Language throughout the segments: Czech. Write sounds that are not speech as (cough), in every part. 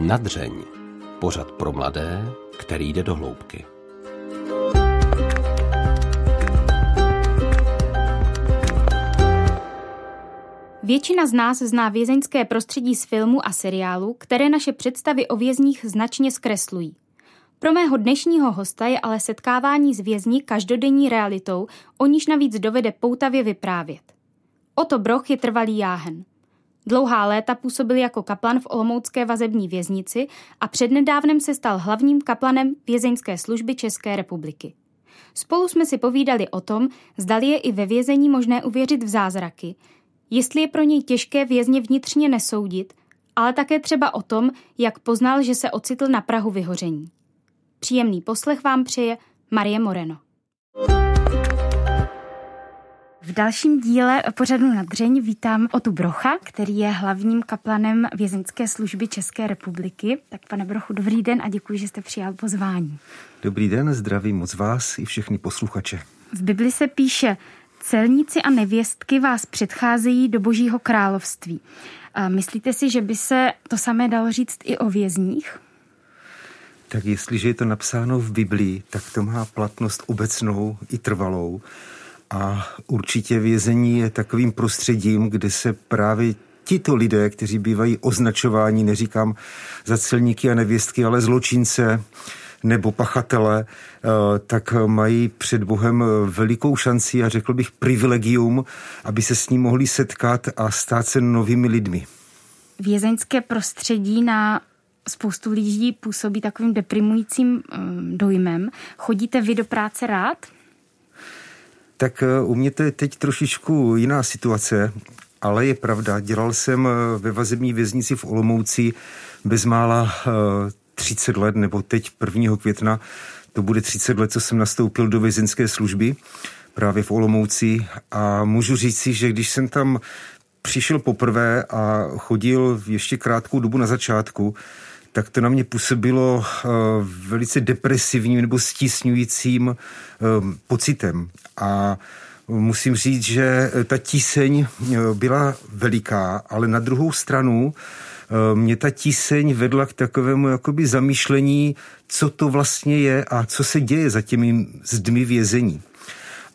Nadřeň. Pořad pro mladé, který jde do hloubky. Většina z nás zná vězeňské prostředí z filmu a seriálu, které naše představy o vězních značně zkreslují. Pro mého dnešního hosta je ale setkávání s vězni každodenní realitou, o níž navíc dovede poutavě vyprávět. Oto Broch je trvalý jáhen. Dlouhá léta působil jako kaplan v Olomoucké vazební věznici a přednedávnem se stal hlavním kaplanem vězeňské služby České republiky. Spolu jsme si povídali o tom, zdali je i ve vězení možné uvěřit v zázraky, jestli je pro něj těžké vězně vnitřně nesoudit, ale také třeba o tom, jak poznal, že se ocitl na Prahu vyhoření. Příjemný poslech vám přeje Marie Moreno. V dalším díle pořadu na dřeň vítám Otu Brocha, který je hlavním kaplanem vězeňské služby České republiky. Tak pane Brochu, dobrý den a děkuji, že jste přijal pozvání. Dobrý den, zdravím moc vás i všechny posluchače. V Bibli se píše, celníci a nevěstky vás předcházejí do božího království. A myslíte si, že by se to samé dalo říct i o vězních? Tak jestliže je to napsáno v Biblii, tak to má platnost obecnou i trvalou. A určitě vězení je takovým prostředím, kde se právě tito lidé, kteří bývají označováni, neříkám za celníky a nevěstky, ale zločince nebo pachatele, eh, tak mají před Bohem velikou šanci a řekl bych privilegium, aby se s ním mohli setkat a stát se novými lidmi. Vězeňské prostředí na spoustu lidí působí takovým deprimujícím eh, dojmem. Chodíte vy do práce rád? Tak eh, u mě to je teď trošičku jiná situace, ale je pravda, dělal jsem eh, ve vazební věznici v Olomouci bezmála 30 let, nebo teď 1. května, to bude 30 let, co jsem nastoupil do vězenské služby právě v Olomouci a můžu říci, že když jsem tam přišel poprvé a chodil ještě krátkou dobu na začátku, tak to na mě působilo uh, velice depresivním nebo stísňujícím uh, pocitem. A musím říct, že ta tíseň byla veliká, ale na druhou stranu mě ta tíseň vedla k takovému jakoby zamýšlení, co to vlastně je a co se děje za těmi zdmi vězení.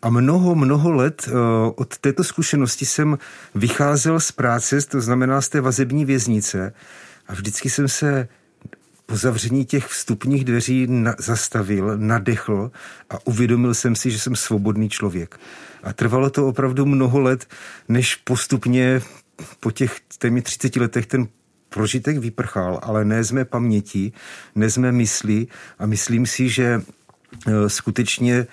A mnoho, mnoho let od této zkušenosti jsem vycházel z práce, to znamená z té vazební věznice, a vždycky jsem se po zavření těch vstupních dveří na, zastavil, nadechl a uvědomil jsem si, že jsem svobodný člověk. A trvalo to opravdu mnoho let, než postupně po těch téměř 30 letech ten prožitek vyprchal, ale ne z mé paměti, ne z mé mysli a myslím si, že e, skutečně e,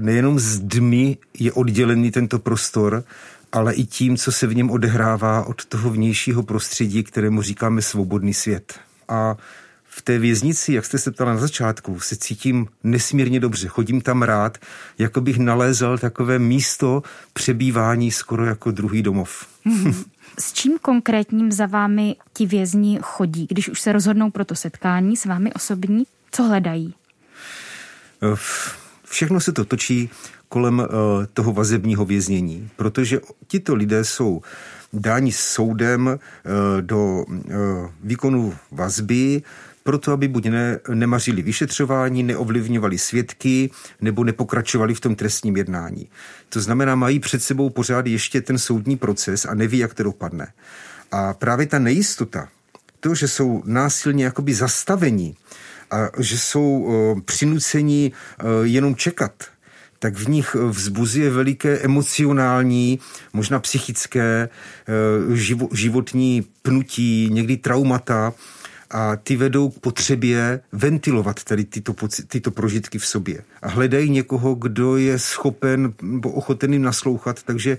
nejenom z dmy je oddělený tento prostor, ale i tím, co se v něm odehrává od toho vnějšího prostředí, kterému říkáme svobodný svět. A v té věznici, jak jste se ptala na začátku, se cítím nesmírně dobře. Chodím tam rád, jako bych nalézal takové místo přebývání skoro jako druhý domov. Mm-hmm. S čím konkrétním za vámi ti vězni chodí, když už se rozhodnou pro to setkání s vámi osobní? Co hledají? Eh, všechno se to točí kolem uh, toho vazebního věznění, protože tito lidé jsou dáni soudem uh, do uh, výkonu vazby, proto aby buď ne, nemařili vyšetřování, neovlivňovali svědky nebo nepokračovali v tom trestním jednání. To znamená, mají před sebou pořád ještě ten soudní proces a neví, jak to dopadne. A právě ta nejistota, to, že jsou násilně jakoby zastavení a že jsou uh, přinuceni uh, jenom čekat, tak v nich vzbuzuje veliké emocionální, možná psychické, životní pnutí, někdy traumata, a ty vedou k potřebě ventilovat tady tyto, tyto prožitky v sobě. A hledají někoho, kdo je schopen nebo ochoten jim naslouchat, takže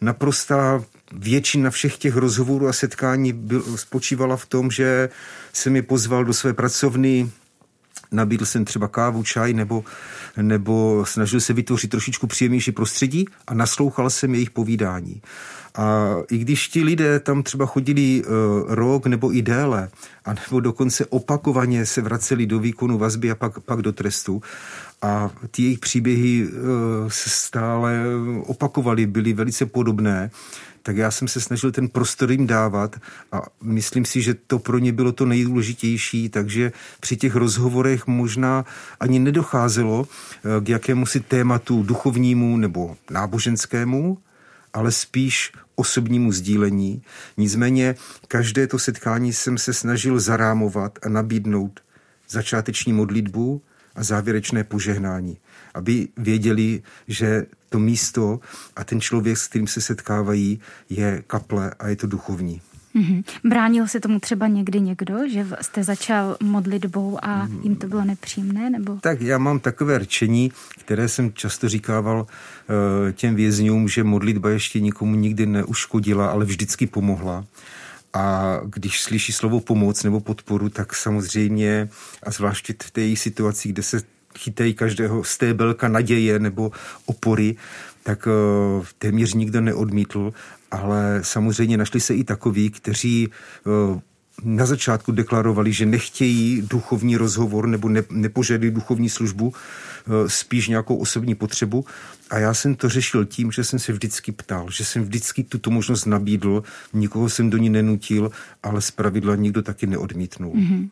naprostá většina všech těch rozhovorů a setkání byl, spočívala v tom, že jsem je pozval do své pracovny, nabídl jsem třeba kávu, čaj nebo, nebo snažil se vytvořit trošičku příjemnější prostředí a naslouchal jsem jejich povídání. A i když ti lidé tam třeba chodili uh, rok nebo i déle, a nebo dokonce opakovaně se vraceli do výkonu vazby a pak, pak do trestu, a ty jejich příběhy uh, se stále opakovaly, byly velice podobné, tak já jsem se snažil ten prostor jim dávat a myslím si, že to pro ně bylo to nejdůležitější, takže při těch rozhovorech možná ani nedocházelo eh, k jakému si tématu duchovnímu nebo náboženskému, ale spíš osobnímu sdílení. Nicméně každé to setkání jsem se snažil zarámovat a nabídnout začáteční modlitbu a závěrečné požehnání, aby věděli, že to místo a ten člověk, s kterým se setkávají, je kaple a je to duchovní. Mm-hmm. Bránil se tomu třeba někdy někdo, že jste začal modlitbou a jim to bylo nepříjemné? Nebo? Tak já mám takové rčení, které jsem často říkával uh, těm vězňům, že modlitba ještě nikomu nikdy neuškodila, ale vždycky pomohla. A když slyší slovo pomoc nebo podporu, tak samozřejmě, a zvláště v té situaci, kde se chytají každého stébelka naděje nebo opory, tak uh, téměř nikdo neodmítl, ale samozřejmě našli se i takoví, kteří uh, na začátku deklarovali, že nechtějí duchovní rozhovor nebo ne, nepožadují duchovní službu, uh, spíš nějakou osobní potřebu. A já jsem to řešil tím, že jsem se vždycky ptal, že jsem vždycky tuto možnost nabídl, nikoho jsem do ní nenutil, ale zpravidla nikdo taky neodmítnul. Mm-hmm.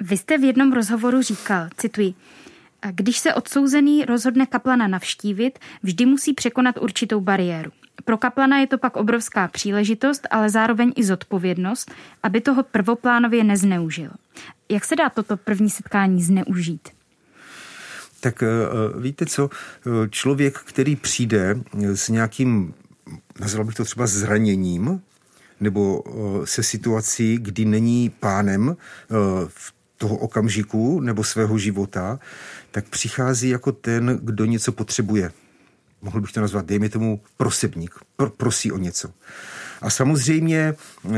Vy jste v jednom rozhovoru říkal, cituji, když se odsouzený rozhodne kaplana navštívit, vždy musí překonat určitou bariéru. Pro kaplana je to pak obrovská příležitost, ale zároveň i zodpovědnost, aby toho prvoplánově nezneužil. Jak se dá toto první setkání zneužít? Tak eh, eh, víte co, eh, člověk, který přijde s nějakým, nazval bych to třeba zraněním, nebo se situací, kdy není pánem v toho okamžiku nebo svého života, tak přichází jako ten, kdo něco potřebuje. Mohl bych to nazvat, dejme tomu, prosebník. Pr- prosí o něco. A samozřejmě uh,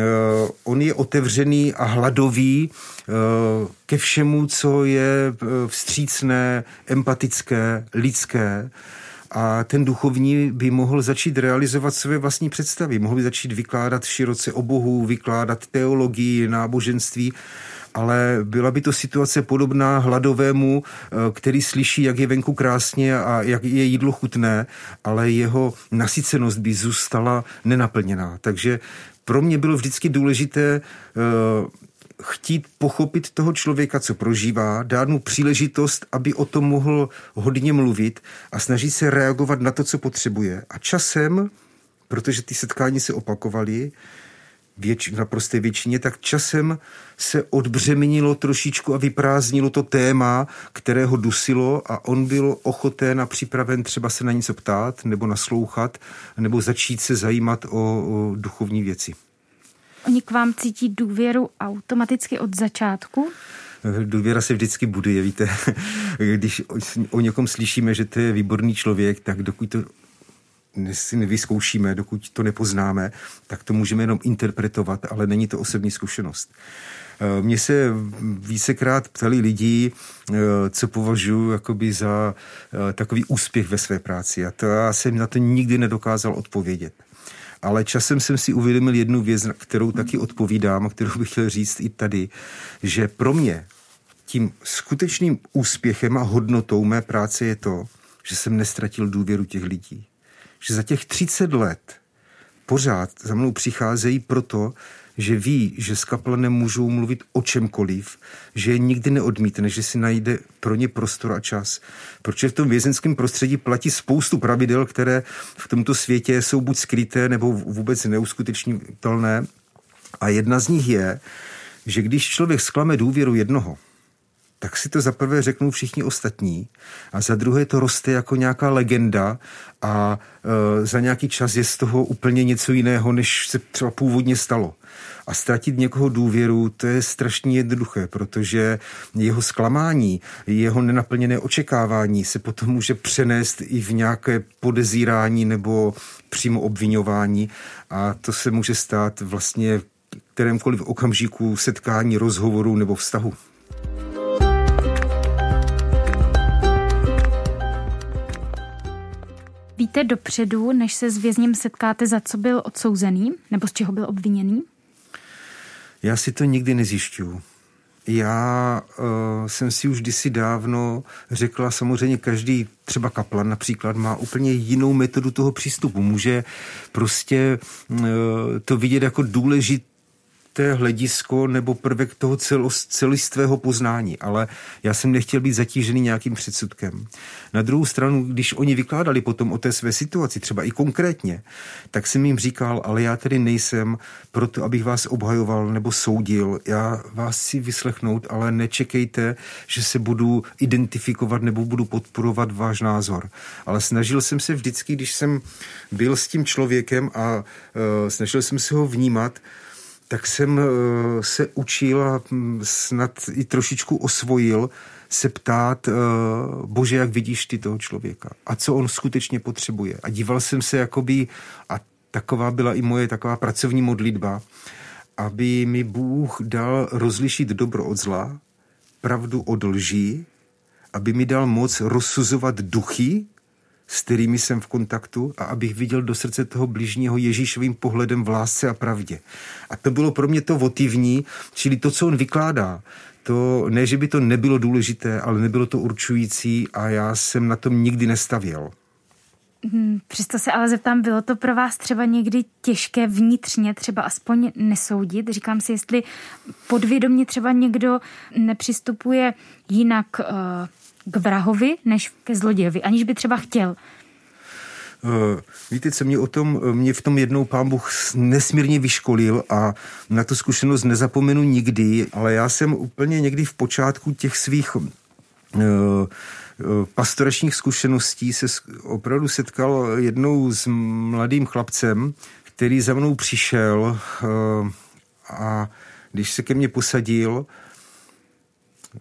on je otevřený a hladový uh, ke všemu, co je vstřícné, empatické, lidské. A ten duchovní by mohl začít realizovat své vlastní představy. Mohl by začít vykládat široce o Bohu, vykládat teologii, náboženství ale byla by to situace podobná hladovému, eh, který slyší, jak je venku krásně a jak je jídlo chutné, ale jeho nasycenost by zůstala nenaplněná. Takže pro mě bylo vždycky důležité eh, chtít pochopit toho člověka, co prožívá, dát mu příležitost, aby o tom mohl hodně mluvit a snažit se reagovat na to, co potřebuje. A časem, protože ty setkání se opakovaly, věč, naprosté většině, tak časem se odbřemenilo trošičku a vyprázdnilo to téma, které ho dusilo a on byl ochoten a připraven třeba se na něco ptát nebo naslouchat nebo začít se zajímat o, o duchovní věci. Oni k vám cítí důvěru automaticky od začátku? Důvěra se vždycky buduje, víte. (laughs) Když o někom slyšíme, že to je výborný člověk, tak dokud to si nevyzkoušíme, dokud to nepoznáme, tak to můžeme jenom interpretovat, ale není to osobní zkušenost. Eh, mně se vícekrát ptali lidi, eh, co považuji jakoby za eh, takový úspěch ve své práci. A to já jsem na to nikdy nedokázal odpovědět. Ale časem jsem si uvědomil jednu věc, kterou taky odpovídám a kterou bych chtěl říct i tady, že pro mě tím skutečným úspěchem a hodnotou mé práce je to, že jsem nestratil důvěru těch lidí že za těch 30 let pořád za mnou přicházejí proto, že ví, že s kaplanem můžou mluvit o čemkoliv, že je nikdy neodmítne, že si najde pro ně prostor a čas. Protože v tom vězenském prostředí platí spoustu pravidel, které v tomto světě jsou buď skryté nebo vůbec neuskutečnitelné. A jedna z nich je, že když člověk sklame důvěru jednoho, tak si to za prvé řeknou všichni ostatní a za druhé to roste jako nějaká legenda a e, za nějaký čas je z toho úplně něco jiného, než se třeba původně stalo. A ztratit někoho důvěru, to je strašně jednoduché, protože jeho zklamání, jeho nenaplněné očekávání se potom může přenést i v nějaké podezírání nebo přímo obvinování a to se může stát vlastně v kterémkoliv okamžiku setkání, rozhovoru nebo vztahu. Víte dopředu, než se s vězněm setkáte, za co byl odsouzený nebo z čeho byl obviněný? Já si to nikdy nezjišťuju. já uh, jsem si už kdysi dávno řekla, samozřejmě každý třeba kaplan například má úplně jinou metodu toho přístupu. Může prostě uh, to vidět jako důležit, té hledisko nebo prvek toho celistvého poznání, ale já jsem nechtěl být zatížený nějakým předsudkem. Na druhou stranu, když oni vykládali potom o té své situaci, třeba i konkrétně, tak jsem jim říkal, ale já tedy nejsem proto, abych vás obhajoval nebo soudil. Já vás si vyslechnout, ale nečekejte, že se budu identifikovat nebo budu podporovat váš názor. Ale snažil jsem se vždycky, když jsem byl s tím člověkem a uh, snažil jsem se ho vnímat, tak jsem eh, se učil a hm, snad i trošičku osvojil se ptát, eh, bože, jak vidíš ty toho člověka a co on skutečně potřebuje. A díval jsem se jakoby, a taková byla i moje taková pracovní modlitba, aby mi Bůh dal rozlišit dobro od zla, pravdu od lží, aby mi dal moc rozsuzovat duchy s kterými jsem v kontaktu a abych viděl do srdce toho bližního Ježíšovým pohledem v lásce a pravdě. A to bylo pro mě to votivní, čili to, co on vykládá, to ne, že by to nebylo důležité, ale nebylo to určující a já jsem na tom nikdy nestavěl. Hmm, přesto se ale zeptám, bylo to pro vás třeba někdy těžké vnitřně třeba aspoň nesoudit? Říkám si, jestli podvědomě třeba někdo nepřistupuje jinak uh, k vrahovi než ke zlodějovi, aniž by třeba chtěl. Uh, víte, co mě o tom, mě v tom jednou pán Bůh nesmírně vyškolil a na tu zkušenost nezapomenu nikdy, ale já jsem úplně někdy v počátku těch svých uh, pastoračních zkušeností se opravdu setkal jednou s mladým chlapcem, který za mnou přišel a když se ke mně posadil,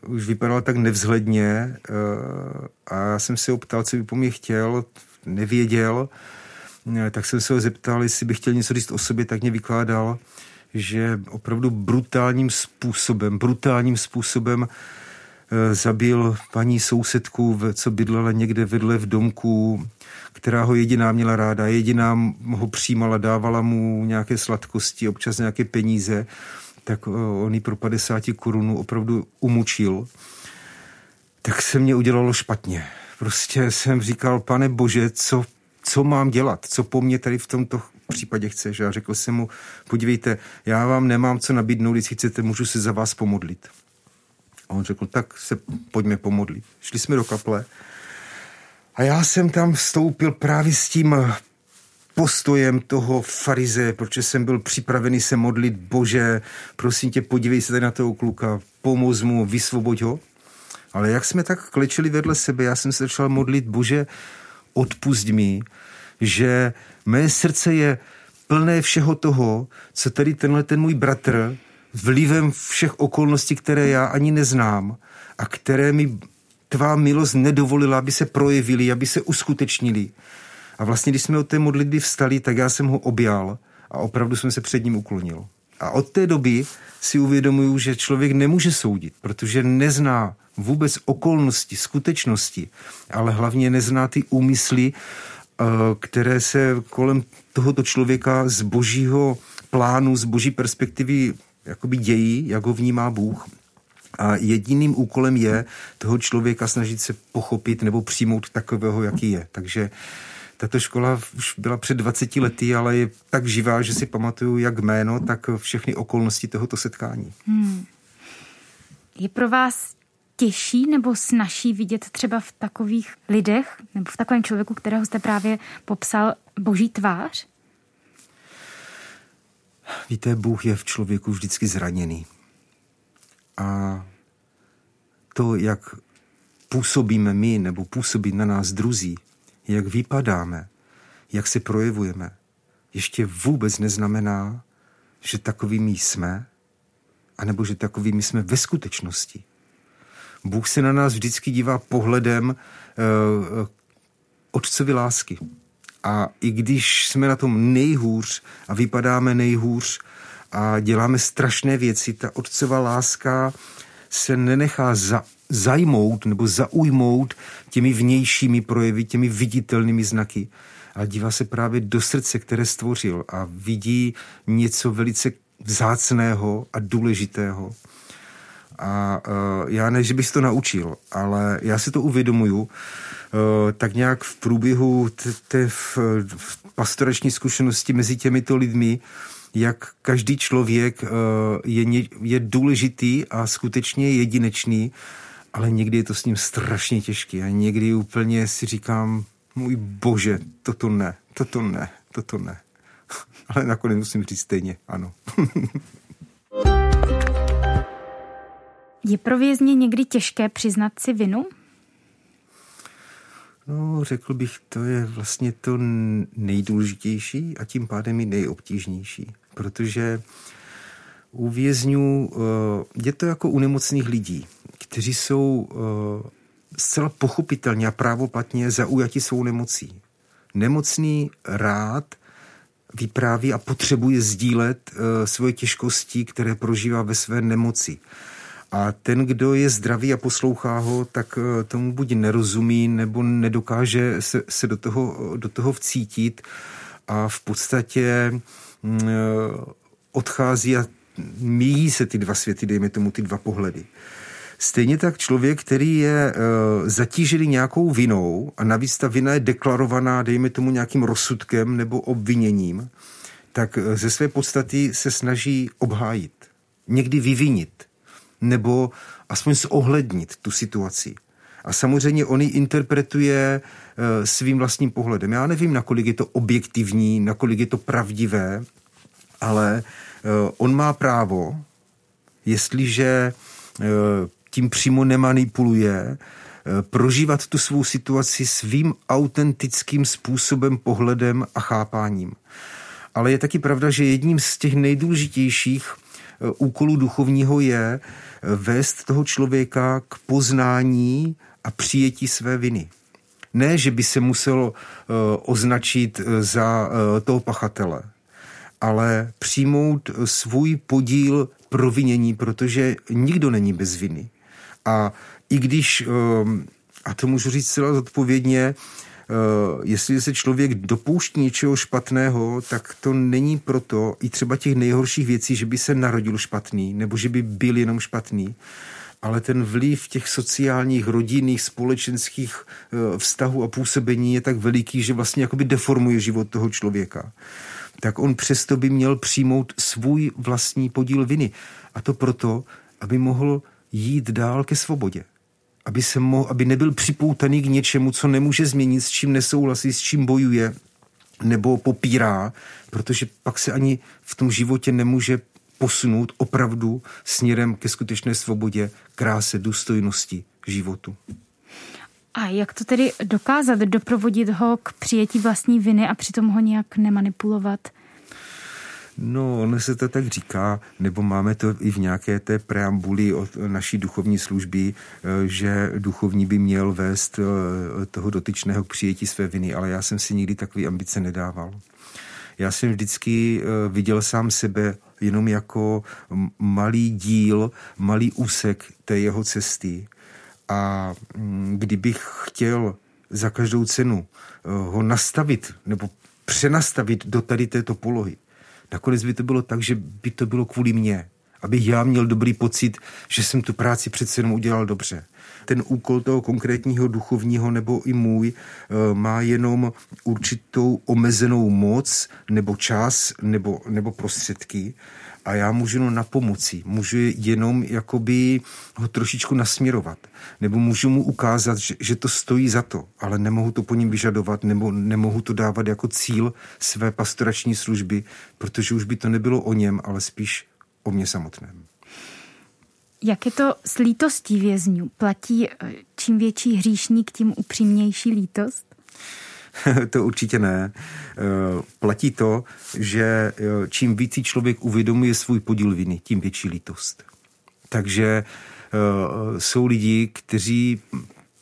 už vypadal tak nevzhledně eh, a já jsem se optal, co by po mě chtěl, nevěděl, eh, tak jsem se ho zeptal, jestli by chtěl něco říct o sobě, tak mě vykládal, že opravdu brutálním způsobem, brutálním způsobem eh, zabil paní sousedku, co bydlela někde vedle v domku, která ho jediná měla ráda, jediná ho přijímala, dávala mu nějaké sladkosti, občas nějaké peníze tak eh, on ji pro 50 korunů opravdu umučil, tak se mě udělalo špatně. Prostě jsem říkal, pane bože, co, co mám dělat, co po mně tady v tomto případě chceš. A řekl jsem mu, podívejte, já vám nemám co nabídnout, jestli chcete, můžu se za vás pomodlit. A on řekl, tak se pojďme pomodlit. Šli jsme do kaple a já jsem tam vstoupil právě s tím postojem toho farize, protože jsem byl připravený se modlit, bože, prosím tě, podívej se tady na toho kluka, pomoz mu, vysvoboď ho. Ale jak jsme tak klečeli vedle sebe, já jsem se začal modlit, bože, odpust mi, že mé srdce je plné všeho toho, co tady tenhle ten můj bratr vlivem všech okolností, které já ani neznám a které mi tvá milost nedovolila, aby se projevili, aby se uskutečnili. A vlastně, když jsme od té modlitby vstali, tak já jsem ho objal a opravdu jsem se před ním uklonil. A od té doby si uvědomuju, že člověk nemůže soudit, protože nezná vůbec okolnosti, skutečnosti, ale hlavně nezná ty úmysly, eh, které se kolem tohoto člověka z božího plánu, z boží perspektivy jakoby dějí, jak ho vnímá Bůh. A jediným úkolem je toho člověka snažit se pochopit nebo přijmout takového, jaký je. Takže tato škola už byla před 20 lety, ale je tak živá, že si pamatuju jak jméno, tak všechny okolnosti tohoto setkání. Hmm. Je pro vás těžší nebo snažší vidět třeba v takových lidech nebo v takovém člověku, kterého jste právě popsal, boží tvář? Víte, Bůh je v člověku vždycky zraněný. A to, jak působíme my nebo působí na nás druzí, jak vypadáme, jak se projevujeme, ještě vůbec neznamená, že takovými jsme, anebo že takovými jsme ve skutečnosti. Bůh se na nás vždycky dívá pohledem uh, otcovy lásky. A i když jsme na tom nejhůř a vypadáme nejhůř a děláme strašné věci, ta otcová láska se nenechá za, zajmout nebo zaujmout těmi vnějšími projevy, těmi viditelnými znaky, ale dívá se právě do srdce, které stvořil a vidí něco velice vzácného a důležitého. A já ne, že bych to naučil, ale já si to uvědomuju, tak nějak v průběhu té pastorační zkušenosti mezi těmito lidmi, jak každý člověk je, je důležitý a skutečně jedinečný, ale někdy je to s ním strašně těžké a někdy úplně si říkám, můj bože, toto ne, toto ne, toto ne. (laughs) Ale nakonec musím říct stejně, ano. (laughs) je pro vězně někdy těžké přiznat si vinu? No, řekl bych, to je vlastně to nejdůležitější a tím pádem i nejobtížnější, protože u vězňů eh, je to jako u nemocných lidí, kteří jsou eh, zcela pochopitelně a právoplatně zaujati svou nemocí. Nemocný rád vypráví a potřebuje sdílet eh, svoje těžkosti, které prožívá ve své nemoci. A ten, kdo je zdravý a poslouchá ho, tak tomu buď nerozumí, nebo nedokáže se, se do, toho, do toho vcítit a v podstatě mm, odchází a míjí se ty dva světy, dejme tomu ty dva pohledy. Stejně tak člověk, který je uh, zatížený nějakou vinou a navíc ta vina je deklarovaná, dejme tomu nějakým rozsudkem nebo obviněním, tak uh, ze své podstaty se snaží obhájit, někdy vyvinit nebo aspoň zohlednit tu situaci. A samozřejmě on ji interpretuje uh, svým vlastním pohledem. Já nevím, nakolik je to objektivní, nakolik je to pravdivé, ale on má právo, jestliže tím přímo nemanipuluje, eh, prožívat tu svou situaci svým autentickým způsobem, pohledem a chápáním. Ale je taky pravda, že jedním z těch nejdůležitějších eh, úkolů duchovního je eh, vést toho člověka k poznání a přijetí své viny. Ne, že by se muselo označit za toho pachatele, ale přijmout svůj podíl provinění, protože nikdo není bez viny. A i když, ehm, a to můžu říct celá zodpovědně, eh, jestli se člověk dopouští něčeho špatného, tak to není proto i třeba těch nejhorších věcí, že by se narodil špatný, nebo že by byl jenom špatný, ale ten vliv těch sociálních, rodinných, společenských eh, vztahů a působení je tak veliký, že vlastně jakoby deformuje život toho člověka. Tak on přesto by měl přijmout svůj vlastní podíl viny. A to proto, aby mohl jít dál ke svobodě. Aby, se mo, aby nebyl připoutaný k něčemu, co nemůže změnit, s čím nesouhlasí, s čím bojuje nebo popírá, protože pak se ani v tom životě nemůže posunout opravdu směrem ke skutečné svobodě, kráse, důstojnosti životu. A jak to tedy dokázat, doprovodit ho k přijetí vlastní viny a přitom ho nějak nemanipulovat? No, ono se to tak říká, nebo máme to i v nějaké té preambuli od naší duchovní služby, eh, že duchovní by měl vést eh, toho dotyčného k přijetí své viny, ale já jsem si nikdy takový ambice nedával. Já jsem vždycky eh, viděl sám sebe jenom jako malý díl, malý úsek té jeho cesty. A mm, kdybych chtěl za každou cenu ho nastavit nebo přenastavit do tady této polohy, Nakonec by to bylo tak, že by to bylo kvůli mně. Aby já měl dobrý pocit, že jsem tu práci přece jenom udělal dobře. Ten úkol toho konkrétního duchovního nebo i můj eh, má jenom určitou omezenou moc nebo čas nebo, nebo prostředky a já můžu jenom na pomoci, můžu jenom jakoby ho trošičku nasměrovat, nebo můžu mu ukázat, že, že to stojí za to, ale nemohu to po něm vyžadovat, nebo nemohu to dávat jako cíl své pastorační služby, protože už by to nebylo o něm, ale spíš o mě samotném. Jak je to s lítostí vězňů? Platí eh, čím větší hříšník, tím upřímnější lítost? (laughs) to určitě ne. Eh, platí to, že eh, čím víc člověk uvědomuje svůj podíl viny, tím větší lítost. Takže eh, jsou lidi, kteří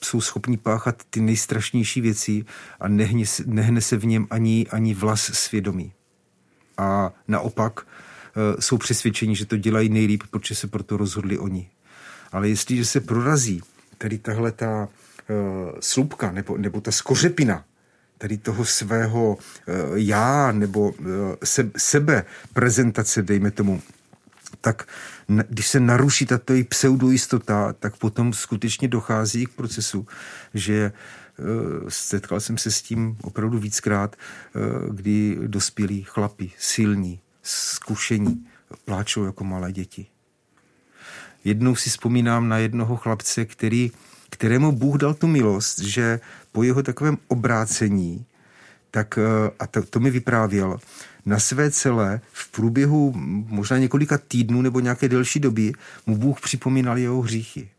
jsou schopni páchat ty nejstrašnější věci a nehne, nehne se v něm ani, ani vlas svědomí. A naopak jsou přesvědčeni, že to dělají nejlíp, protože se proto rozhodli oni. Ale jestliže se prorazí tady tahle ta slupka nebo, nebo ta skořepina tady toho svého uh, já nebo uh, se, sebe prezentace, dejme tomu, tak když se naruší tato pseudojistota, tak potom skutečně dochází k procesu, že eh, setkal jsem se s tím opravdu víckrát, eh, kdy dospělí chlapi, silní, zkušení, pláčou jako malé děti. Jednou si vzpomínám na jednoho chlapce, který, kterému Bůh dal tu milost, že po jeho takovém obrácení, tak, eh, a to, to mi vyprávěl, na své celé v průběhu možná několika týdnů nebo nějaké delší doby mu Bůh připomínal jeho hříchy.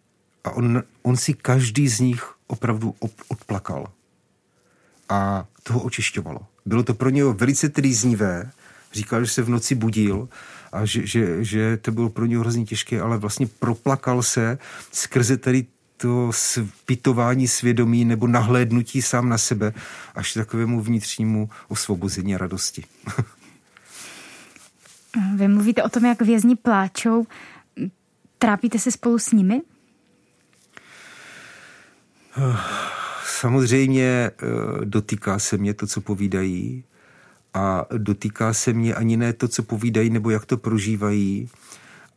A on, on si každý z nich opravdu odplakal. A toho očišťovalo. Bylo to pro něho velice trýznivé. Říkal, že se v noci budil a že, že, že to bylo pro něho hrozně těžké, ale vlastně proplakal se skrze tady to spytování svědomí nebo nahlédnutí sám na sebe až takovému vnitřnímu osvobození a radosti. Vy mluvíte o tom, jak vězni pláčou. Trápíte se spolu s nimi? Samozřejmě eh, dotýká se mě to, co povídají a dotýká se mě ani ne to, co povídají nebo jak to prožívají,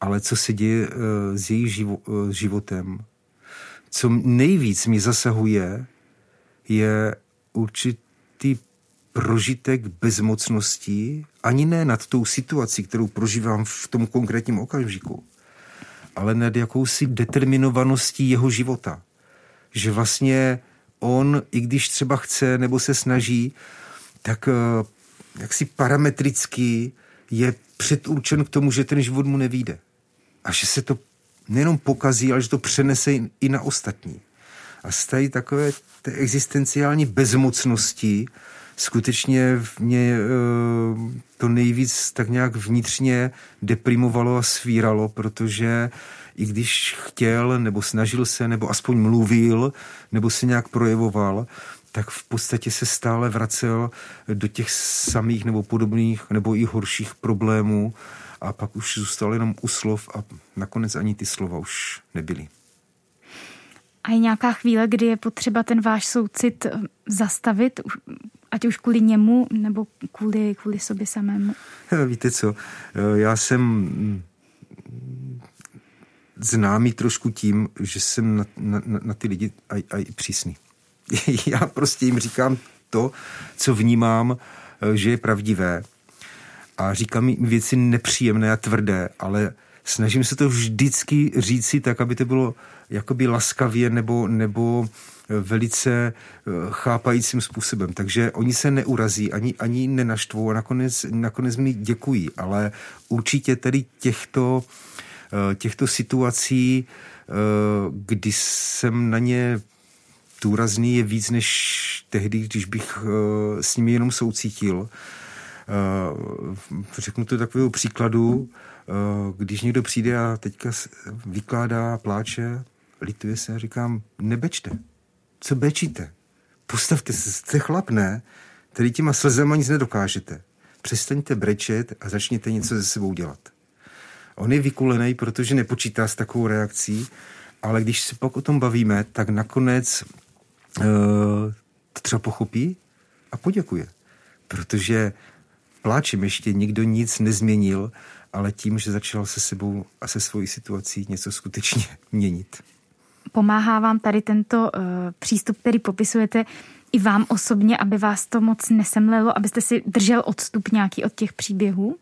ale co se děje eh, s jejich eh, životem. Co nejvíc mi zasahuje, je určitý prožitek bezmocností, ani ne nad tou situací, kterou prožívám v tom konkrétním okamžiku, ale nad jakousi determinovaností jeho života. Že vlastně on, i když třeba chce nebo se snaží, tak eh, jaksi parametricky je předurčen k tomu, že ten život mu nevíde. A že se to nejenom pokazí, ale že to přenese i na ostatní. A z takové té existenciální bezmocnosti skutečně mě eh, to nejvíc tak nějak vnitřně deprimovalo a svíralo, protože i když chtěl, nebo snažil se, nebo aspoň mluvil, nebo se nějak projevoval, tak v podstatě se stále vracel do těch samých nebo podobných nebo i horších problémů a pak už zůstal jenom u slov a nakonec ani ty slova už nebyly. A je nějaká chvíle, kdy je potřeba ten váš soucit eh, zastavit, ať už kvůli němu, nebo kvůli, kvůli sobě samému? Víte co, eh, já jsem mm, známý trošku tím, že jsem na, na, na ty lidi aj, aj přísný. (laughs) já prostě jim říkám to, co vnímám, eh, že je pravdivé. A říkám jim věci nepříjemné a tvrdé, ale snažím se to vždycky říci tak, aby to bylo jakoby laskavě nebo, nebo eh, velice eh, chápajícím způsobem. Takže oni se neurazí, ani, ani nenaštvou a nakonec, nakonec mi děkují. Ale určitě tedy těchto, eh, těchto situací, kdy jsem na ně důrazný, je víc než tehdy, když bych s nimi jenom soucítil. Řeknu to takového příkladu, když někdo přijde a teďka vykládá, pláče, lituje se a říkám, nebečte. Co bečíte? Postavte se, jste chlap, ne? Tady těma slzama nic nedokážete. Přestaňte brečet a začněte něco se sebou dělat. On je vykulený, protože nepočítá s takovou reakcí, ale když se pak o tom bavíme, tak nakonec uh, to třeba pochopí a poděkuje. Protože pláčem ještě nikdo nic nezměnil, ale tím, že začal se sebou a se svojí situací něco skutečně (laughs) měnit. Pomáhá vám tady tento uh, přístup, který popisujete, i vám osobně, aby vás to moc nesemlelo, abyste si držel odstup nějaký od těch příběhů?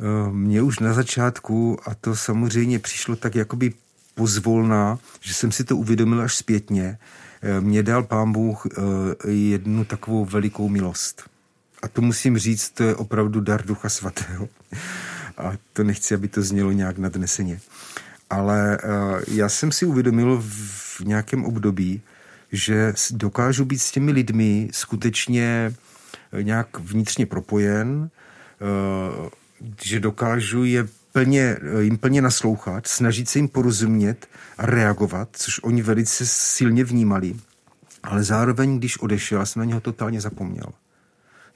Eh, mně už na začátku, a to samozřejmě přišlo tak jakoby pozvolná, že jsem si to uvědomil až zpětně, eh, mě dal pán Bůh jednu takovou velikou milost. A to musím říct, to je opravdu dar Ducha Svatého. A to nechci, aby to znělo nějak nadneseně ale uh, já jsem si uvědomil v nějakém období, že dokážu být s těmi lidmi skutečně eh, nějak vnitřně propojen, uh, že dokážu je plně, jim plně naslouchat, snažit se jim porozumět a reagovat, což oni velice silně vnímali. Ale zároveň, když odešel, jsem na něho totálně zapomněl.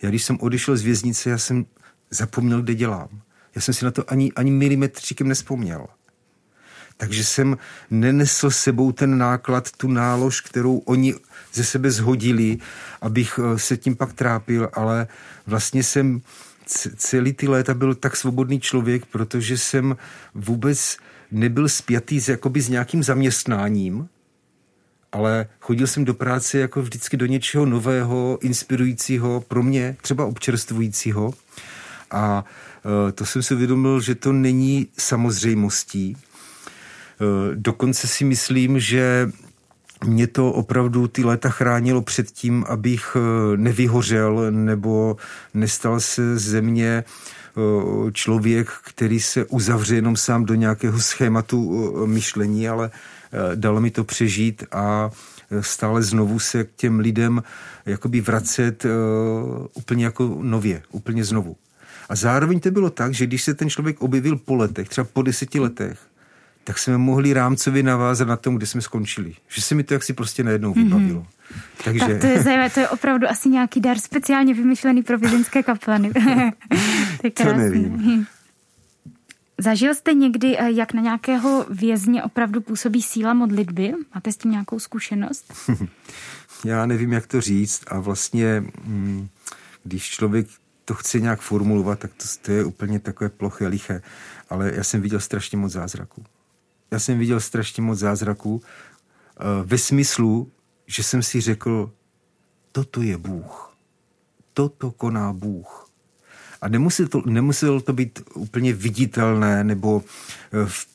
Já když jsem odešel z věznice, já jsem zapomněl, kde dělám. Já jsem si na to ani, ani milimetrikem nespomněl. Takže jsem nenesl sebou ten náklad, tu nálož, kterou oni ze sebe zhodili, abych eh, se tím pak trápil, ale vlastně jsem celý ty léta byl tak svobodný člověk, protože jsem vůbec nebyl spjatý s, jakoby s nějakým zaměstnáním, ale chodil jsem do práce jako vždycky do něčeho nového, inspirujícího, pro mě třeba občerstvujícího. A e, to jsem si uvědomil, že to není samozřejmostí. E, dokonce si myslím, že mě to opravdu ty léta chránilo před tím, abych e, nevyhořel nebo nestal se ze mě člověk, který se uzavře jenom sám do nějakého schématu myšlení, ale dalo mi to přežít a stále znovu se k těm lidem jakoby vracet úplně jako nově, úplně znovu. A zároveň to bylo tak, že když se ten člověk objevil po letech, třeba po deseti letech, tak jsme mohli rámcově navázat na tom, kde jsme skončili. Že se mi to jaksi prostě najednou mhm. vybavilo. Mm-hmm. Takže... Tak to je zajímavé, to je opravdu asi nějaký dar speciálně vymyšlený pro vězeňské kaplany. (laughs) (laughs) to, to nevím. Zažil jste někdy, eh, jak na nějakého vězně opravdu působí síla modlitby? Máte s tím nějakou zkušenost? (laughs) Já nevím, jak to říct a vlastně, mm, když člověk to chci nějak formulovat, tak to, to je úplně takové ploché, liché. Ale já jsem viděl strašně moc zázraků. Já jsem viděl strašně moc zázraků uh, ve smyslu, že jsem si řekl, toto je Bůh. Toto koná Bůh. A nemusel to, nemusel to být úplně viditelné nebo uh,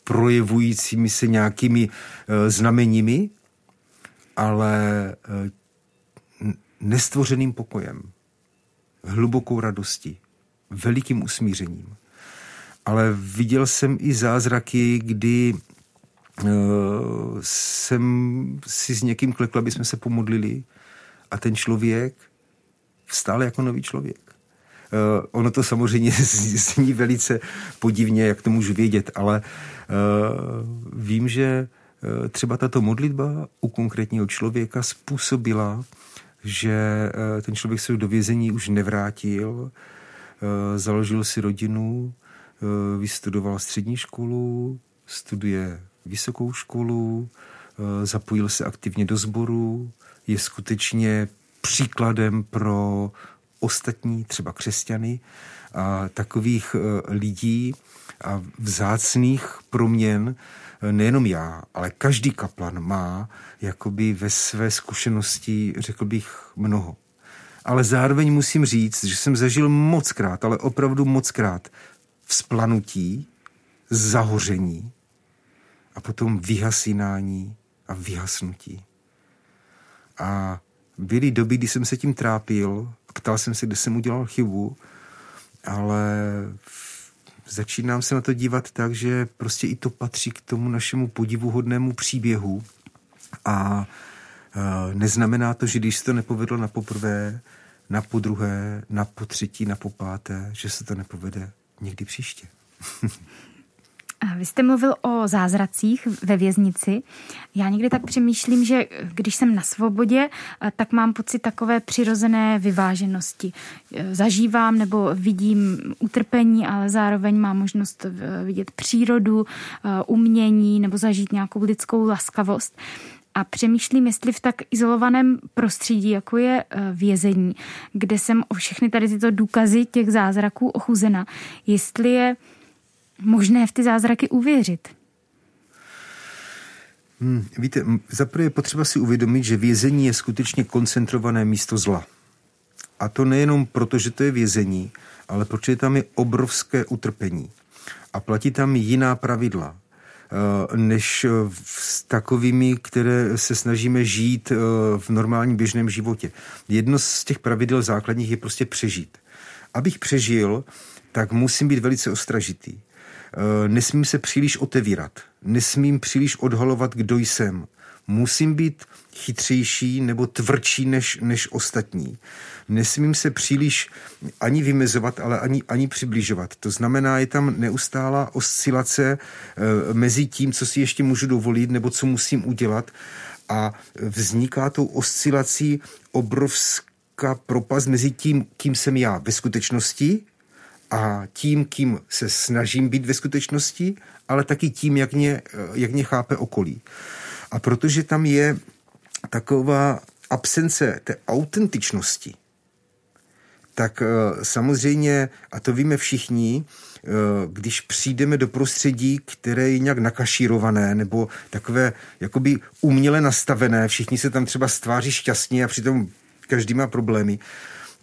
projevujícími se nějakými uh, znameními, ale nestvořeným pokojem hlubokou radostí, velikým usmířením. Ale viděl jsem i zázraky, kdy jsem si s někým klekl, aby jsme se pomodlili a ten člověk vstal jako nový člověk. Uh, ono to samozřejmě (laughs) zní velice podivně, jak to můžu vědět, ale uh, vím, že uh, třeba tato modlitba u konkrétního člověka způsobila že eh, ten člověk se do vězení už nevrátil, eh, založil si rodinu, eh, vystudoval střední školu, studuje vysokou školu, zapojil se aktivně do sboru, je skutečně příkladem pro ostatní, třeba křesťany, a takových lidí a vzácných proměn nejenom já, ale každý kaplan má jakoby ve své zkušenosti, řekl bych, mnoho. Ale zároveň musím říct, že jsem zažil mockrát, ale opravdu mockrát vzplanutí, zahoření a potom vyhasínání a vyhasnutí. A byly doby, kdy jsem se tím trápil ptal jsem se, kde jsem udělal chybu, ale začínám se na to dívat tak, že prostě i to patří k tomu našemu podivuhodnému příběhu a e, neznamená to, že když se to nepovedlo na poprvé, na podruhé, na potřetí, na popáté, že se to nepovede někdy příště. (laughs) Vy jste mluvil o zázracích ve věznici. Já někdy tak přemýšlím, že když jsem na svobodě, tak mám pocit takové přirozené vyváženosti. Zažívám nebo vidím utrpení, ale zároveň mám možnost vidět přírodu, umění nebo zažít nějakou lidskou laskavost. A přemýšlím, jestli v tak izolovaném prostředí, jako je vězení, kde jsem o všechny tady tyto důkazy těch zázraků ochuzena, jestli je možné v ty zázraky uvěřit? Hmm, víte, zaprvé je potřeba si uvědomit, že vězení je skutečně koncentrované místo zla. A to nejenom proto, že to je vězení, ale protože tam je obrovské utrpení. A platí tam jiná pravidla eh, než s takovými, které se snažíme žít eh, v normálním běžném životě. Jedno z těch pravidel základních je prostě přežít. Abych přežil, tak musím být velice ostražitý. Eh, nesmím se příliš otevírat, nesmím příliš odhalovat, kdo jsem. Musím být chytřejší nebo tvrdší než, než ostatní. Nesmím se příliš ani vymezovat, ale ani, ani přibližovat. To znamená, je tam neustálá oscilace e, mezi tím, co si ještě můžu dovolit nebo co musím udělat a vzniká tou oscilací obrovská propast mezi tím, kým jsem já ve skutečnosti a tím, kým se snažím být ve skutečnosti, ale taky tím, jak mě, jak mě chápe okolí. A protože tam je taková absence té autentičnosti, tak samozřejmě, a to víme všichni, když přijdeme do prostředí, které je nějak nakašírované nebo takové jakoby uměle nastavené, všichni se tam třeba stváří šťastně a přitom každý má problémy,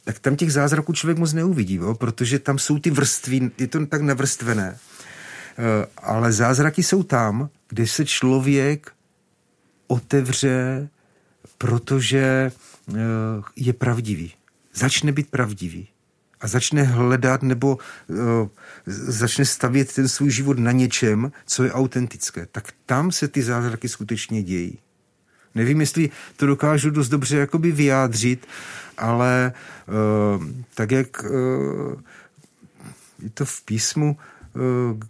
tak tam těch zázraků člověk moc neuvidí, jo? protože tam jsou ty vrstvy, je to tak navrstvené. Eh, ale zázraky jsou tam, kde se člověk otevře, protože eh, je pravdivý. Začne být pravdivý a začne hledat nebo uh, začne stavět ten svůj život na něčem, co je autentické, tak tam se ty zázraky skutečně dějí. Nevím, jestli to dokážu dost dobře jakoby vyjádřit, ale uh, tak jak uh, je to v písmu,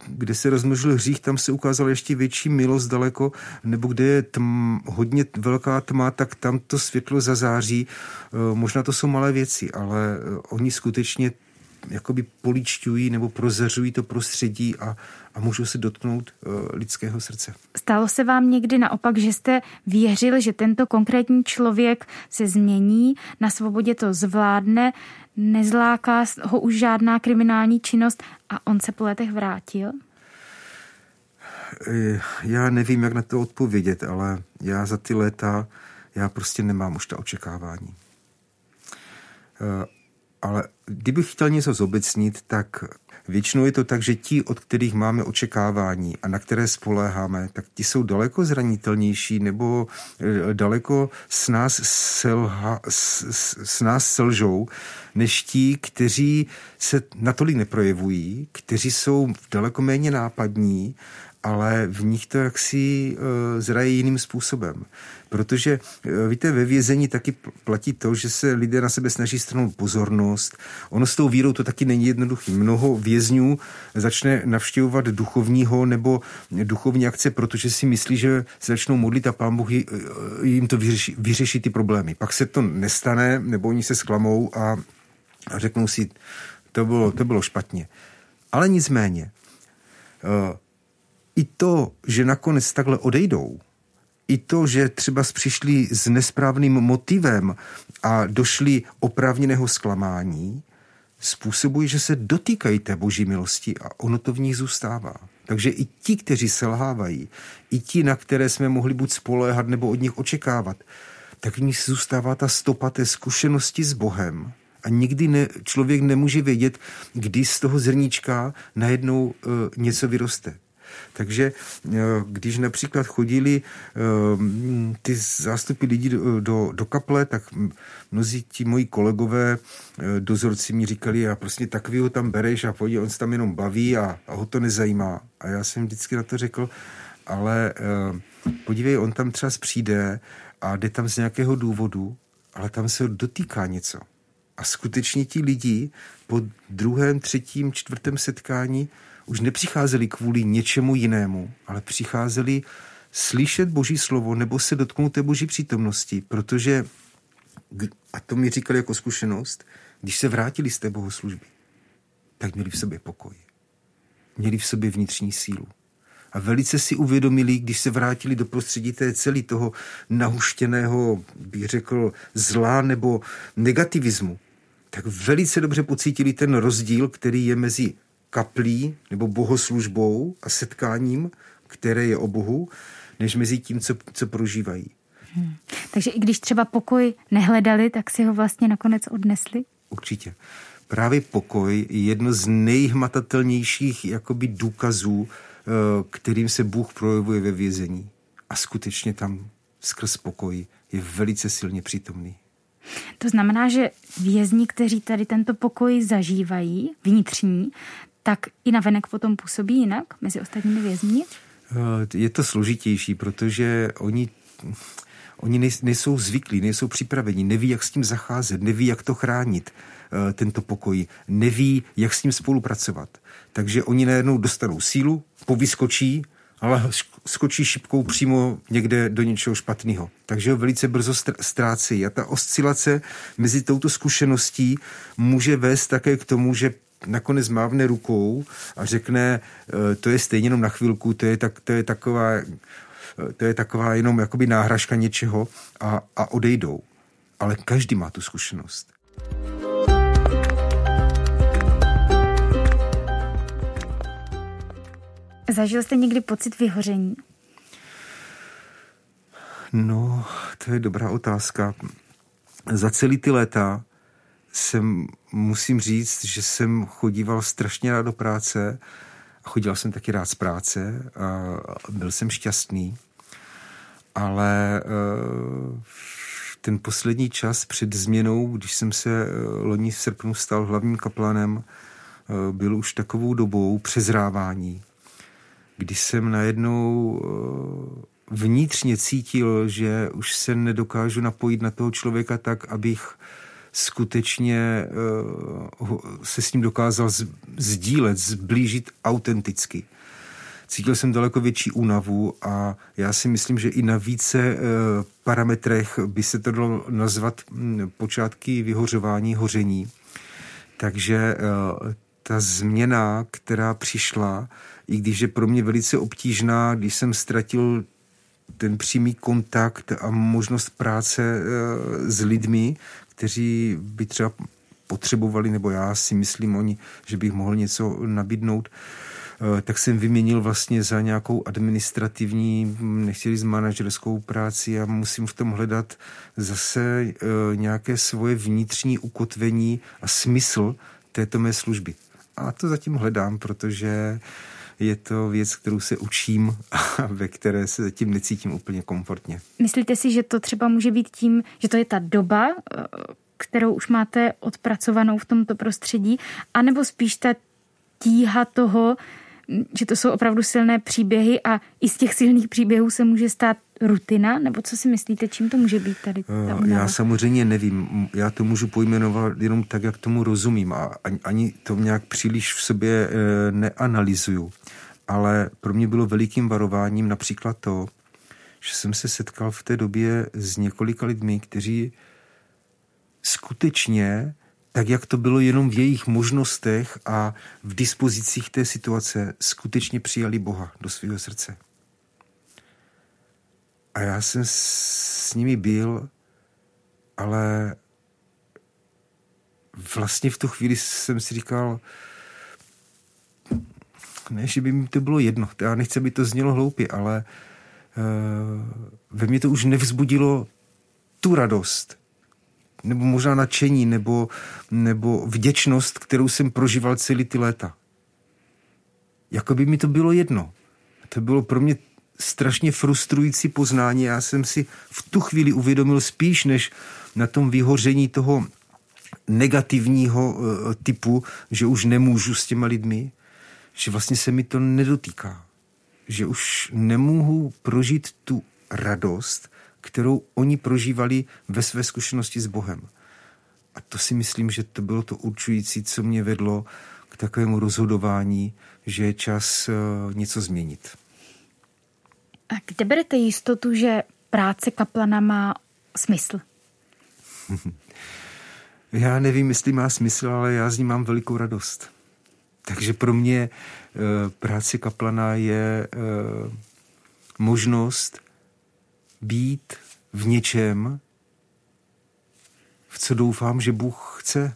kde se rozmnožil hřích, tam se ukázala ještě větší milost daleko, nebo kde je tm, hodně velká tma, tak tam to světlo zazáří. Možná to jsou malé věci, ale oni skutečně jakoby políčťují nebo prozařují to prostředí a, a můžou se dotknout uh, lidského srdce. Stalo se vám někdy naopak, že jste věřil, že tento konkrétní člověk se změní, na svobodě to zvládne, nezláká ho už žádná kriminální činnost a on se po letech vrátil? Eh, já nevím, jak na to odpovědět, ale já za ty léta, já prostě nemám už ta očekávání. Eh, ale kdybych chtěl něco zobecnit, tak většinou je to tak, že ti, od kterých máme očekávání a na které spoléháme, tak ti jsou daleko zranitelnější nebo eh, daleko s nás, selha, s, s, nás selžou, než ti, kteří se natolik neprojevují, kteří jsou daleko méně nápadní ale v nich to jaksi uh, zraje jiným způsobem. Protože, uh, víte, ve vězení taky platí to, že se lidé na sebe snaží strnout pozornost. Ono s tou vírou to taky není jednoduché. Mnoho vězňů začne navštěvovat duchovního nebo duchovní akce, protože si myslí, že se začnou modlit a pán Bůh jim to vyřeší, vyřeší ty problémy. Pak se to nestane, nebo oni se zklamou a, řeknou si, to bylo, to bylo špatně. Ale nicméně, uh, i to, že nakonec takhle odejdou, i to, že třeba přišli s nesprávným motivem a došli oprávněného zklamání, způsobuje, že se dotýkají té boží milosti a ono to v nich zůstává. Takže i ti, kteří selhávají, i ti, na které jsme mohli buď spoléhat nebo od nich očekávat, tak v nich zůstává ta stopa té zkušenosti s Bohem. A nikdy ne, člověk nemůže vědět, kdy z toho zrníčka najednou e, něco vyroste. Takže eh, když například chodili eh, ty zástupy lidí do, do, do kaple, tak mnozí ti moji kolegové eh, dozorci mi říkali, a prostě takový ho tam bereš a pojď, on se tam jenom baví a, a ho to nezajímá. A já jsem vždycky na to řekl, ale podívej, on tam třeba přijde a jde tam z nějakého důvodu, ale tam se dotýká něco. A skutečně ti lidi po druhém, třetím, čtvrtém setkání už nepřicházeli kvůli něčemu jinému, ale přicházeli slyšet Boží slovo nebo se dotknout té Boží přítomnosti, protože, a to mi říkali jako zkušenost, když se vrátili z té bohoslužby, tak měli v sobě pokoj. Měli v sobě vnitřní sílu. A velice si uvědomili, když se vrátili do prostředí té celý toho nahuštěného, bych řekl, zla nebo negativismu, tak velice dobře pocítili ten rozdíl, který je mezi kaplí nebo bohoslužbou a setkáním, které je o Bohu, než mezi tím, co, co prožívají. Hmm. Takže i když třeba pokoj nehledali, tak si ho vlastně nakonec odnesli? Určitě. Právě pokoj je jedno z nejhmatatelnějších jakoby důkazů, eh, kterým se Bůh projevuje ve vězení. A skutečně tam skrz pokoj je velice silně přítomný. To znamená, že vězni, kteří tady tento pokoj zažívají, vnitřní, tak i na venek potom působí jinak mezi ostatními vězni? Eh, je to složitější, protože oni Oni nejsou zvyklí, nejsou připraveni, neví, jak s tím zacházet, neví, jak to chránit, eh, tento pokoj, neví, jak s tím spolupracovat. Takže oni najednou dostanou sílu, povyskočí, ale skočí šipkou přímo někde do něčeho špatného. Takže ho velice brzo ztrácí. A ta oscilace mezi touto zkušeností může vést také k tomu, že nakonec mávne rukou a řekne, e, to je stejně jenom na chvilku, to je, tak, to je taková e, to je taková jenom jakoby náhražka něčeho a, a odejdou. Ale každý má tu zkušenost. Zažil jste někdy pocit vyhoření? No, to je dobrá otázka. Za celý ty léta jsem, musím říct, že jsem chodíval strašně rád do práce. Chodil jsem taky rád z práce a byl jsem šťastný. Ale eh, ten poslední čas před změnou, když jsem se eh, loni v srpnu stal hlavním kaplanem, eh, byl už takovou dobou přezrávání, kdy jsem najednou vnitřně cítil, že už se nedokážu napojit na toho člověka tak, abych skutečně se s ním dokázal sdílet, zblížit autenticky cítil jsem daleko větší únavu a já si myslím, že i na více eh, parametrech by se to dalo nazvat hm, počátky vyhořování, hoření. Takže eh, ta změna, která přišla, i když je pro mě velice obtížná, když jsem ztratil ten přímý kontakt a možnost práce eh, s lidmi, kteří by třeba potřebovali, nebo já si myslím oni, že bych mohl něco nabídnout, Eh, tak jsem vyměnil vlastně za nějakou administrativní, nechci říct manažerskou práci a musím v tom hledat zase eh, nějaké svoje vnitřní ukotvení a smysl této mé služby. A to zatím hledám, protože je to věc, kterou se učím a ve které se zatím necítím úplně komfortně. Myslíte si, že to třeba může být tím, že to je ta doba, eh, kterou už máte odpracovanou v tomto prostředí, anebo spíš ta tíha toho, že to jsou opravdu silné příběhy a i z těch silných příběhů se může stát rutina? Nebo co si myslíte, čím to může být tady? Ta Já samozřejmě nevím. Já to můžu pojmenovat jenom tak, jak tomu rozumím a ani to nějak příliš v sobě eh, neanalyzuju. Ale pro mě bylo velikým varováním například to, že jsem se setkal v té době s několika lidmi, kteří skutečně tak jak to bylo jenom v jejich možnostech a v dispozicích té situace, skutečně přijali Boha do svého srdce. A já jsem s nimi byl, ale vlastně v tu chvíli jsem si říkal, ne, že by mi to bylo jedno, já nechci, aby to znělo hloupě, ale uh, ve mně to už nevzbudilo tu radost, nebo možná nadšení, nebo, nebo vděčnost, kterou jsem prožíval celý ty léta. Jako by mi to bylo jedno. To bylo pro mě strašně frustrující poznání. Já jsem si v tu chvíli uvědomil spíš, než na tom vyhoření toho negativního uh, typu, že už nemůžu s těma lidmi, že vlastně se mi to nedotýká. Že už nemůžu prožít tu radost, kterou oni prožívali ve své zkušenosti s Bohem. A to si myslím, že to bylo to určující, co mě vedlo k takovému rozhodování, že je čas uh, něco změnit. A kde berete jistotu, že práce kaplana má smysl? (laughs) já nevím, jestli má smysl, ale já z ní mám velikou radost. Takže pro mě uh, práce kaplana je uh, možnost být v něčem, v co doufám, že Bůh chce,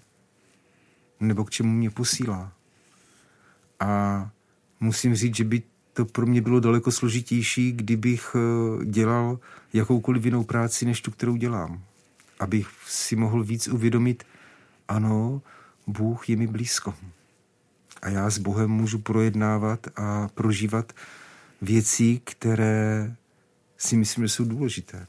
nebo k čemu mě posílá. A musím říct, že by to pro mě bylo daleko složitější, kdybych eh, dělal jakoukoliv jinou práci, než tu, kterou dělám. Abych si mohl víc uvědomit, ano, Bůh je mi blízko. A já s Bohem můžu projednávat a prožívat věci, které si myslím, že jsou důležité.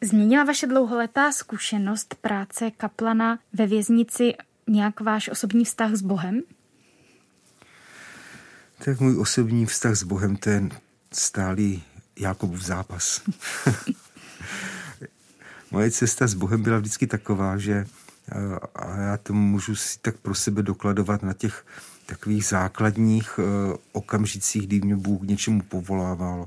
Změnila vaše dlouholetá zkušenost práce kaplana ve věznici nějak váš osobní vztah s Bohem? Tak můj osobní vztah s Bohem, ten stálý Jakobův zápas. (laughs) Moje cesta s Bohem byla vždycky taková, že a já to můžu si tak pro sebe dokladovat na těch takových základních e, okamžicích, kdy mě Bůh k něčemu povolával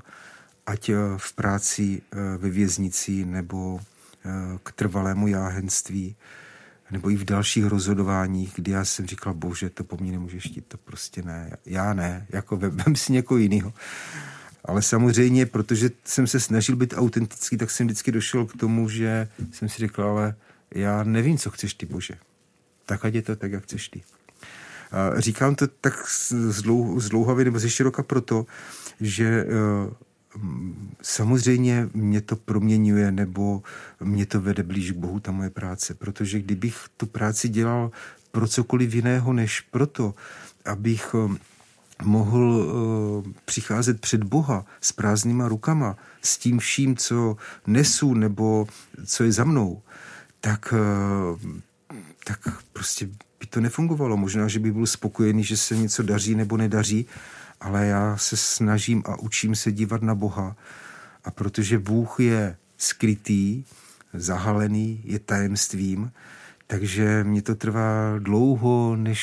ať eh, v práci eh, ve věznici nebo eh, k trvalému jáhenství, nebo i v dalších rozhodováních, kdy já jsem říkal, bože, to po mně nemůžeš chtít, to prostě ne, já ne, jako (laughs) vem si někoho jiného. Ale samozřejmě, protože jsem se snažil být autentický, tak jsem vždycky došel k tomu, že jsem si řekl, ale já nevím, co chceš ty, bože. Tak ať je to tak, jak chceš ty. Říkám to tak zdlouhavě nebo ze široka proto, že samozřejmě mě to proměňuje nebo mě to vede blíž k Bohu, ta moje práce. Protože kdybych tu práci dělal pro cokoliv jiného než proto, abych eh, mohl uh, přicházet před Boha s prázdnýma rukama, s tím vším, co nesu nebo co je za mnou, tak, tak prostě by to nefungovalo. Možná, že by byl spokojený, že se něco daří nebo nedaří, ale já se snažím a učím se dívat na Boha. A protože Bůh je skrytý, zahalený, je tajemstvím, takže mě to trvá dlouho, než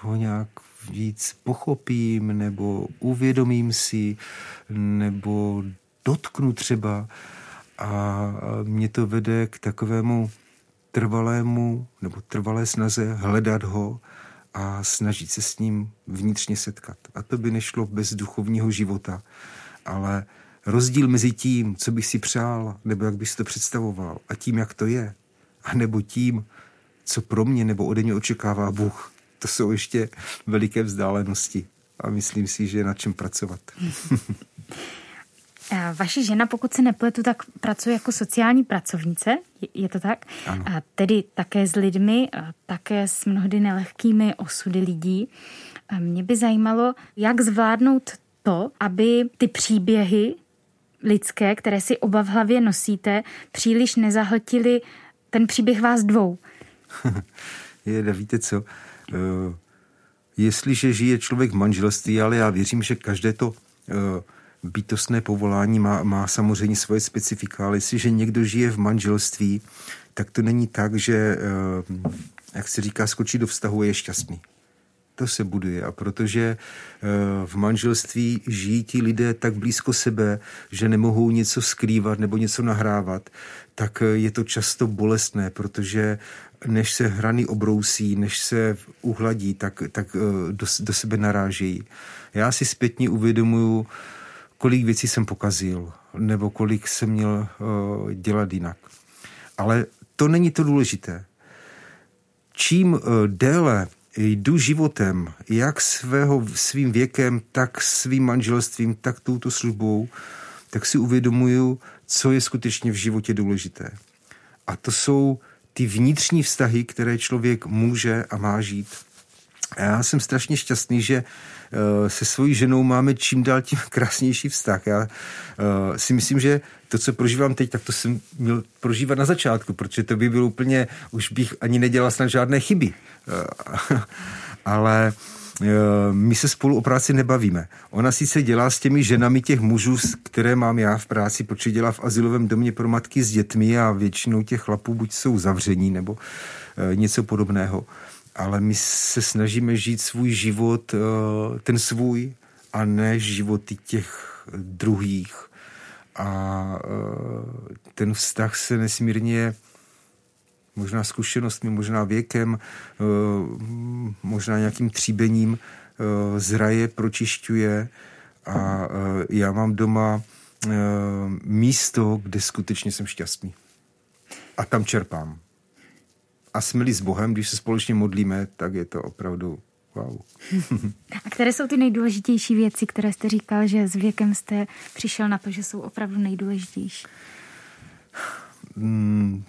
ho nějak víc pochopím, nebo uvědomím si, nebo dotknu třeba. A mě to vede k takovému trvalému nebo trvalé snaze hledat ho a snažit se s ním vnitřně setkat. A to by nešlo bez duchovního života. Ale rozdíl mezi tím, co bych si přál, nebo jak bych si to představoval, a tím, jak to je, a nebo tím, co pro mě nebo ode mě očekává Bůh, to jsou ještě veliké vzdálenosti. A myslím si, že je na čem pracovat. (laughs) Vaše žena, pokud se nepletu, tak pracuje jako sociální pracovnice, je to tak? Ano. A tedy také s lidmi, také s mnohdy nelehkými osudy lidí. A mě by zajímalo, jak zvládnout to, aby ty příběhy lidské, které si oba v hlavě nosíte, příliš nezahltily ten příběh vás dvou. (laughs) je, víte co, uh, jestliže žije člověk v manželství, ale já věřím, že každé to uh, bytostné povolání má, má samozřejmě svoje specifika, ale jestliže někdo žije v manželství, tak to není tak, že, uh, jak se říká, skočí do vztahu je šťastný to se buduje. A protože v manželství žijí ti lidé tak blízko sebe, že nemohou něco skrývat nebo něco nahrávat, tak je to často bolestné, protože než se hrany obrousí, než se uhladí, tak, tak eh, do, do sebe narážejí. Já si zpětně uvědomuju, kolik věcí jsem pokazil, nebo kolik jsem měl uh, dělat jinak. Ale to není to důležité. Čím uh, déle jdu životem, jak svého, svým věkem, tak svým manželstvím, tak touto službou, tak si uvědomuju, co je skutečně v životě důležité. A to jsou ty vnitřní vztahy, které člověk může a má žít. A já jsem strašně šťastný, že uh, se svojí ženou máme čím dál tím (laughs) krásnější vztah. Já uh, si myslím, že to, co prožívám teď, tak to jsem měl prožívat na začátku, protože to by bylo úplně, už bych ani nedělal snad žádné chyby. Uh, (laughs) ale Eh, my se spolu o práci nebavíme. Ona sice dělá s těmi ženami těch mužů, které mám já v práci, protože dělá v asilovém domě pro matky s dětmi a většinou těch chlapů buď jsou zavření nebo eh, něco podobného. Ale my se snažíme žít svůj život, eh, ten svůj, a ne životy těch druhých. A ten vztah se nesmírně možná zkušenostmi, možná věkem, eh, možná nějakým tříbením eh, zraje, pročišťuje a eh, já mám doma místo, kde skutečně jsem šťastný. A tam čerpám. A jsme s Bohem, když se společně modlíme, tak je to opravdu wow. A které jsou ty nejdůležitější věci, které jste říkal, že s věkem jste přišel na to, že jsou opravdu nejdůležitější? Hmm,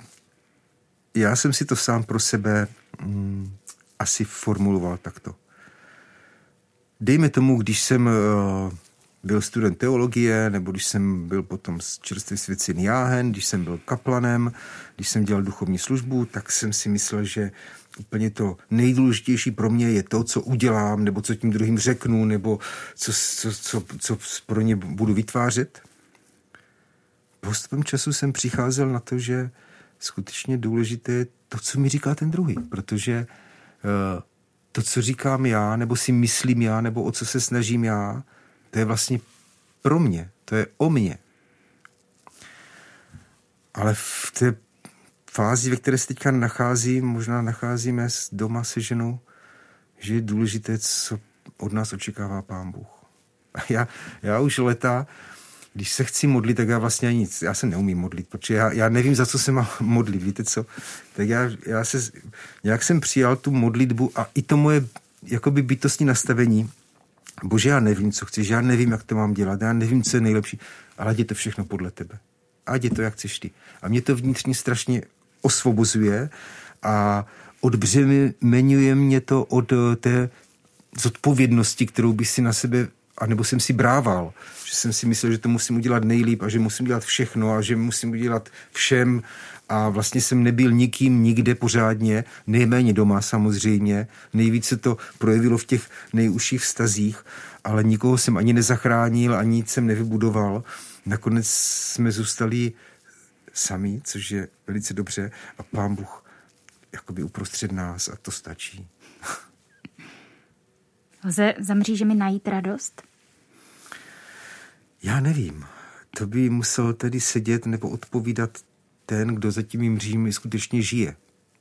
já jsem si to sám pro sebe mm, asi formuloval takto. Dejme tomu, když jsem uh, byl student teologie, nebo když jsem byl potom z čerstvý svět Jáhen, když jsem byl kaplanem, když jsem dělal duchovní službu, tak jsem si myslel, že úplně to nejdůležitější pro mě je to, co udělám, nebo co tím druhým řeknu, nebo co, co, co, co pro ně budu vytvářet. Postupem času jsem přicházel na to, že skutečně důležité je to, co mi říká ten druhý, protože uh, to, co říkám já, nebo si myslím já, nebo o co se snažím já, to je vlastně pro mě, to je o mě. Ale v té fázi, ve které se teďka nacházím, možná nacházíme doma se ženou, že je důležité, co od nás očekává pán Bůh. A já, já už leta když se chci modlit, tak já vlastně ani nic, já se neumím modlit, protože já, já nevím, za co se mám (laughs) modlit, víte co? Tak já, já se, nějak jsem přijal tu modlitbu a i to moje jakoby bytostní nastavení, bože, já nevím, co chceš, já nevím, jak to mám dělat, já nevím, co je nejlepší, ale ať je to všechno podle tebe. Ať je to, jak chceš ty. A mě to vnitřně strašně osvobozuje a odbřemenuje mě to od eh, té zodpovědnosti, kterou by si na sebe, anebo jsem si brával, že jsem si myslel, že to musím udělat nejlíp a že musím dělat všechno a že musím udělat všem a vlastně jsem nebyl nikým nikde pořádně, nejméně doma samozřejmě. Nejvíce to projevilo v těch nejužších vztazích, ale nikoho jsem ani nezachránil, ani nic jsem nevybudoval. Nakonec jsme zůstali sami, což je velice dobře a pán Bůh jakoby uprostřed nás a to stačí. (laughs) Lze za mřížemi najít radost? Já nevím. To by musel tedy sedět nebo odpovídat ten, kdo za těmi mřími skutečně žije.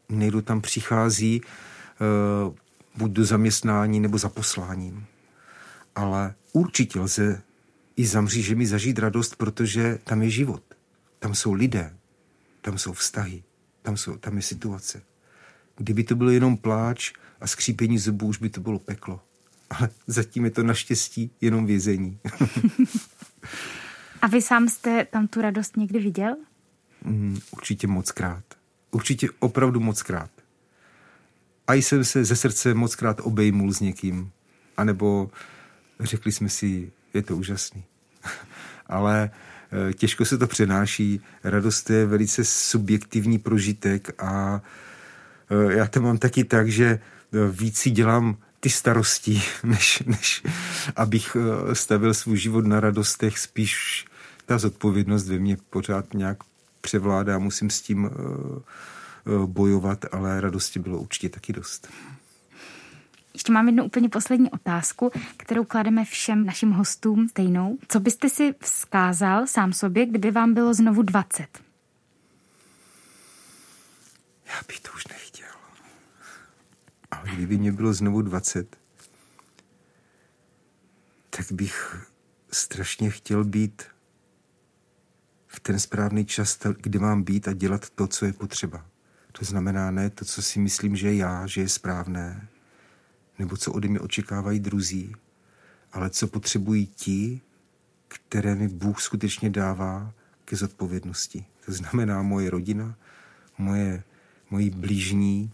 Někdo tam přichází uh, buď do zaměstnání nebo za posláním. Ale určitě lze i za mřížemi zažít radost, protože tam je život. Tam jsou lidé, tam jsou vztahy, tam, jsou, tam je situace. Kdyby to bylo jenom pláč a skřípení zubů, už by to bylo peklo. Ale zatím je to naštěstí jenom vězení. (laughs) a vy sám jste tam tu radost někdy viděl? Mm, určitě moc krát. Určitě opravdu moc krát. A jsem se ze srdce moc krát obejmul s někým. A nebo řekli jsme si, je to úžasný. (laughs) Ale e, těžko se to přenáší. Radost je velice subjektivní prožitek a e, já to mám taky tak, že e, víc si dělám ty starosti, (laughs) než, než abych stavil svůj život na radostech, spíš ta zodpovědnost ve mně pořád nějak převládá, musím s tím bojovat, ale radosti bylo určitě taky dost. Ještě mám jednu úplně poslední otázku, kterou klademe všem našim hostům stejnou. Co byste si vzkázal sám sobě, kdyby vám bylo znovu 20? Já bych to už nechtěl. Ale kdyby mě bylo znovu 20, tak bych strašně chtěl být v ten správný čas, kdy mám být a dělat to, co je potřeba. To znamená ne to, co si myslím, že já, že je správné, nebo co ode mě očekávají druzí, ale co potřebují ti, které mi Bůh skutečně dává ke zodpovědnosti. To znamená moje rodina, moje, moji blížní,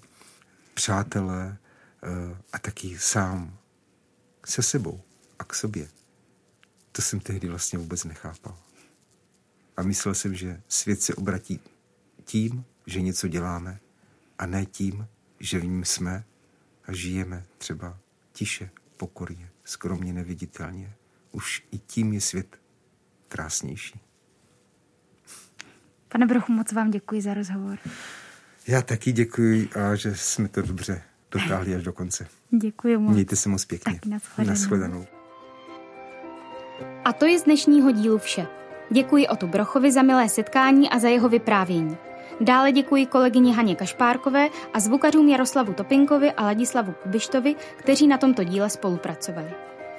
přátelé eh, a taky sám se sebou a k sobě. To jsem tehdy vlastně vůbec nechápal. A myslel jsem, že svět se obratí tím, že něco děláme a ne tím, že v ním jsme a žijeme třeba tiše, pokorně, skromně, neviditelně, už i tím je svět krásnější. Pane Brochu, moc vám děkuji za rozhovor. Já taky děkuji a že jsme to dobře dotáhli až do konce. Děkuji moc. Mějte se moc pěkně. Tak nashledanou. nashledanou. A to je z dnešního dílu vše. Děkuji Otu Brochovi za milé setkání a za jeho vyprávění. Dále děkuji kolegyni Haně Kašpárkové a zvukařům Jaroslavu Topinkovi a Ladislavu Kubištovi, kteří na tomto díle spolupracovali.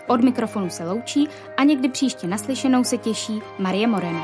Od mikrofonu se loučí a někdy příště naslyšenou se těší Marie Moreno.